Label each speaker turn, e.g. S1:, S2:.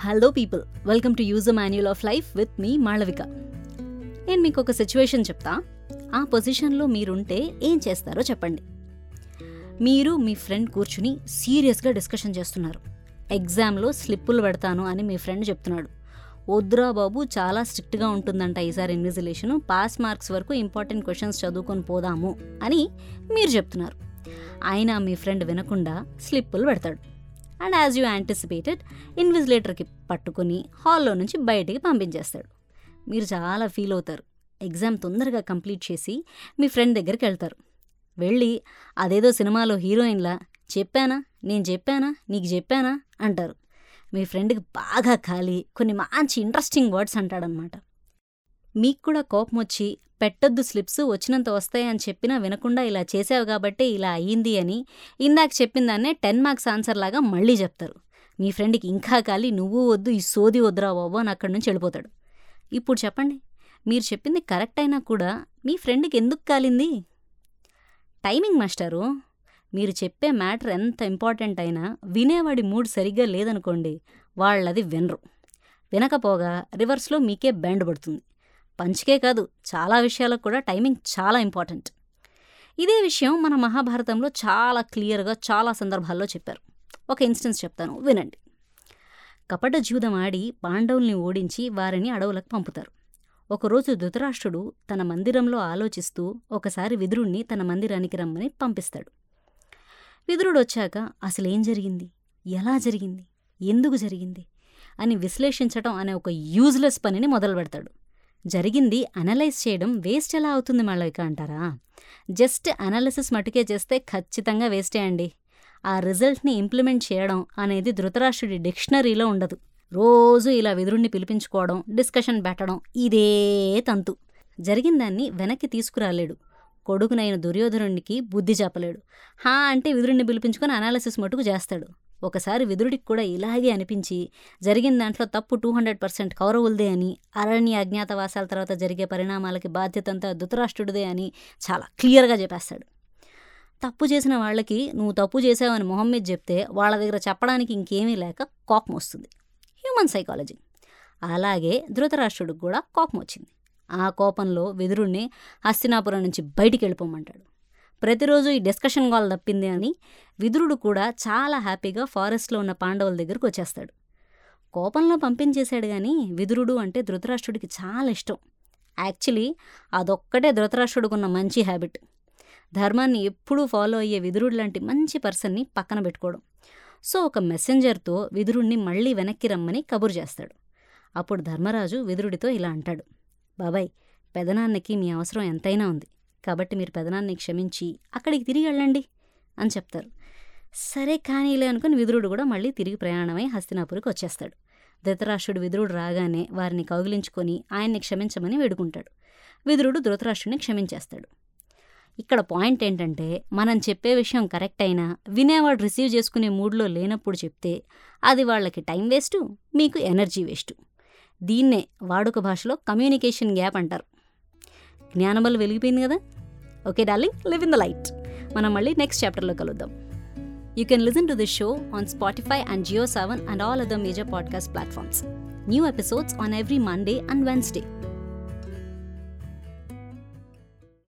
S1: Hello people welcome to use manual of life with me Malavika నేను మీకు ఒక situation చెప్తా. ఆ పొజిషన్లో మీరుంటే ఏం చేస్తారో చెప్పండి. మీరు మీ ఫ్రెండ్ కూర్చుని సీరియస్గా డిస్కషన్ చేస్తున్నారు. ఎగ్జామ్లో స్లిప్పులు పెడతాను అని మీ ఫ్రెండ్ చెప్తున్నాడు. వద్దురా బాబు చాలా స్ట్రిక్ట్గా ఉంటుందంట ఈసారి ఇన్విజిలేషన్ పాస్ మార్క్స్ వరకు ఇంపార్టెంట్ క్వశ్చన్స్ చదువుకొని పోదాము అని మీరు చెప్తున్నారు. ఆయన మీ ఫ్రెండ్ వినకుండా స్లిప్పులు పెడతాడు. అండ్ యాజ్ యూ యాంటిసిపేటెడ్ ఇన్విజిలేటర్కి పట్టుకుని హాల్లో నుంచి బయటికి పంపించేస్తాడు. మీరు చాలా ఫీల్ అవుతారు. ఎగ్జామ్ తొందరగా కంప్లీట్ చేసి మీ ఫ్రెండ్ దగ్గరికి వెళ్తారు. వెళ్ళి అదేదో సినిమాలో హీరోయిన్లా చెప్పానా నేను చెప్పానా నీకు చెప్పానా అంటారు. మీ ఫ్రెండ్కి బాగా ఖాళీ కొన్ని మంచి ఇంట్రెస్టింగ్ వర్డ్స్ అంటాడనమాట. మీకు కూడా కోపం వచ్చి పెట్టొద్దు స్లిప్స్ వచ్చినంత వస్తాయని చెప్పినా వినకుండా ఇలా చేసావు కాబట్టే ఇలా అయ్యింది అని ఇందాక చెప్పిన దాన్నే టెన్ మార్క్స్ ఆన్సర్ లాగా మళ్ళీ చెప్తారు. మీ ఫ్రెండ్కి ఇంకా ఖాళీ నువ్వు వద్దు ఈ సోది వద్దురా బాబు అని అక్కడి నుంచి వెళ్ళిపోతాడు. ఇప్పుడు చెప్పండి మీరు చెప్పింది కరెక్ట్ అయినా కూడా మీ ఫ్రెండ్కి ఎందుకు కాలింది? టైమింగ్ మాస్టారు మీరు చెప్పే మ్యాటర్ ఎంత ఇంపార్టెంట్ అయినా వినేవాడి మూడ్ సరిగ్గా లేదనుకోండి వాళ్ళది వినరు. వినకపోగా రివర్స్లో మీకే బ్యాండ్ పడుతుంది. పంచికే కాదు చాలా విషయాలకు కూడా టైమింగ్ చాలా ఇంపార్టెంట్. ఇదే విషయం మన మహాభారతంలో చాలా క్లియర్గా చాలా సందర్భాల్లో చెప్పారు. ఒక ఇన్స్టెన్స్ చెప్తాను వినండి. కపట జూదం ఆడి పాండవుల్ని ఓడించి వారిని అడవులకు పంపుతారు. ఒకరోజు ధృతరాష్ట్రుడు తన మందిరంలో ఆలోచిస్తూ ఒకసారి విదురుణ్ణి తన మందిరానికి రమ్మని పంపిస్తాడు. విదురుడు వచ్చాక అసలేం జరిగింది? ఎలా జరిగింది? ఎందుకు జరిగింది? అని విశ్లేషించటం అనే ఒక యూజ్లెస్ పనిని మొదలు పెడతాడు జరిగింది అనలైజ్ చేయడం వేస్ట్ ఎలా అవుతుంది మాళవిక అంటారా? జస్ట్ అనాలిసిస్ మటుకే చేస్తే ఖచ్చితంగా వేస్టే అండి. ఆ రిజల్ట్ని ఇంప్లిమెంట్ చేయడం అనేది ధృతరాష్ట్రుడి డిక్షనరీలో ఉండదు. రోజు ఇలా విదురుణ్ణి పిలిపించుకోవడం డిస్కషన్ పెట్టడం ఇదే తంతు. జరిగిందాన్ని వెనక్కి తీసుకురాలేడు. కొడుకునైన దుర్యోధనుడికి బుద్ధి చెప్పలేడు హా అంటే విదురుణ్ణి పిలిపించుకొని అనాలిసిస్ మటుకు చేస్తాడు. ఒకసారి విదురుడికి కూడా ఇలాగే అనిపించి జరిగిన దాంట్లో తప్పు టూ హండ్రెడ్ పర్సెంట్ కౌరవులదే అని అరణ్య అజ్ఞాతవాసాల తర్వాత జరిగే పరిణామాలకి బాధ్యత అంతా ధృతరాష్ట్రుడిదే అని చాలా క్లియర్గా చెప్పేస్తాడు. తప్పు చేసిన వాళ్ళకి నువ్వు తప్పు చేసావని మొహం మీద చెప్తే వాళ్ళ దగ్గర చెప్పడానికి ఇంకేమీ లేక కోపం వస్తుంది. Human psychology. అలాగే ధృతరాష్ట్రుడికి కూడా కోపం వచ్చింది. ఆ కోపంలో వెదురుణ్ణి హస్తినాపురం నుంచి బయటికి వెళ్ళిపోమంటాడు. ప్రతిరోజు ఈ డిస్కషన్ కాల్ తప్పింది అని విదురుడు కూడా చాలా హ్యాపీగా ఫారెస్ట్లో ఉన్న పాండవుల దగ్గరకు వచ్చేస్తాడు. కోపంలో పంపించేశాడు కానీ విదురుడు అంటే ధృతరాష్ట్రుడికి చాలా ఇష్టం. యాక్చువల్లీ అదొక్కటే ధృతరాష్ట్రుడుకున్న మంచి హ్యాబిట్. ధర్మాన్ని ఎప్పుడూ ఫాలో అయ్యే విదురుడు లాంటి మంచి పర్సన్ని పక్కన పెట్టుకోవడం. సో ఒక మెసెంజర్తో విదురుణ్ణి మళ్ళీ వెనక్కి రమ్మని కబురు చేస్తాడు. అప్పుడు ధర్మరాజు విదురుడితో ఇలా అంటాడు. బాబాయ్ పెదనాన్నకి మీ అవసరం ఎంతైనా ఉంది. కాబట్టి మీరు పెదనాన్ని క్షమించి అక్కడికి తిరిగి వెళ్ళండి అని చెప్తారు. సరే కానీలే అనుకుని విదురుడు కూడా మళ్ళీ తిరిగి ప్రయాణమై హస్తినాపురికి వచ్చేస్తాడు. ధృతరాష్ట్రుడు విదురుడు రాగానే వారిని కౌగిలించుకొని ఆయన్ని క్షమించమని వేడుకుంటాడు. విదురుడు ధృతరాష్ట్రుడిని క్షమించేస్తాడు. ఇక్కడ పాయింట్ ఏంటంటే మనం చెప్పే విషయం కరెక్ట్ అయినా వినేవాడు రిసీవ్ చేసుకునే మూడ్లో లేనప్పుడు చెప్తే అది వాళ్ళకి టైం వేస్టు మీకు ఎనర్జీ వేస్టు. దీన్నే వాడుక భాషలో కమ్యూనికేషన్ గ్యాప్ అంటారు. జ్ఞానబల్ వెలిగిపోయింది కదా? Okay darling live in the light మనం మళ్ళీ నెక్స్ట్ చాప్టర్లో కలుద్దాం. You can listen to this show on Spotify and Jio Saavn and all other major podcast platforms new episodes on every Monday and Wednesday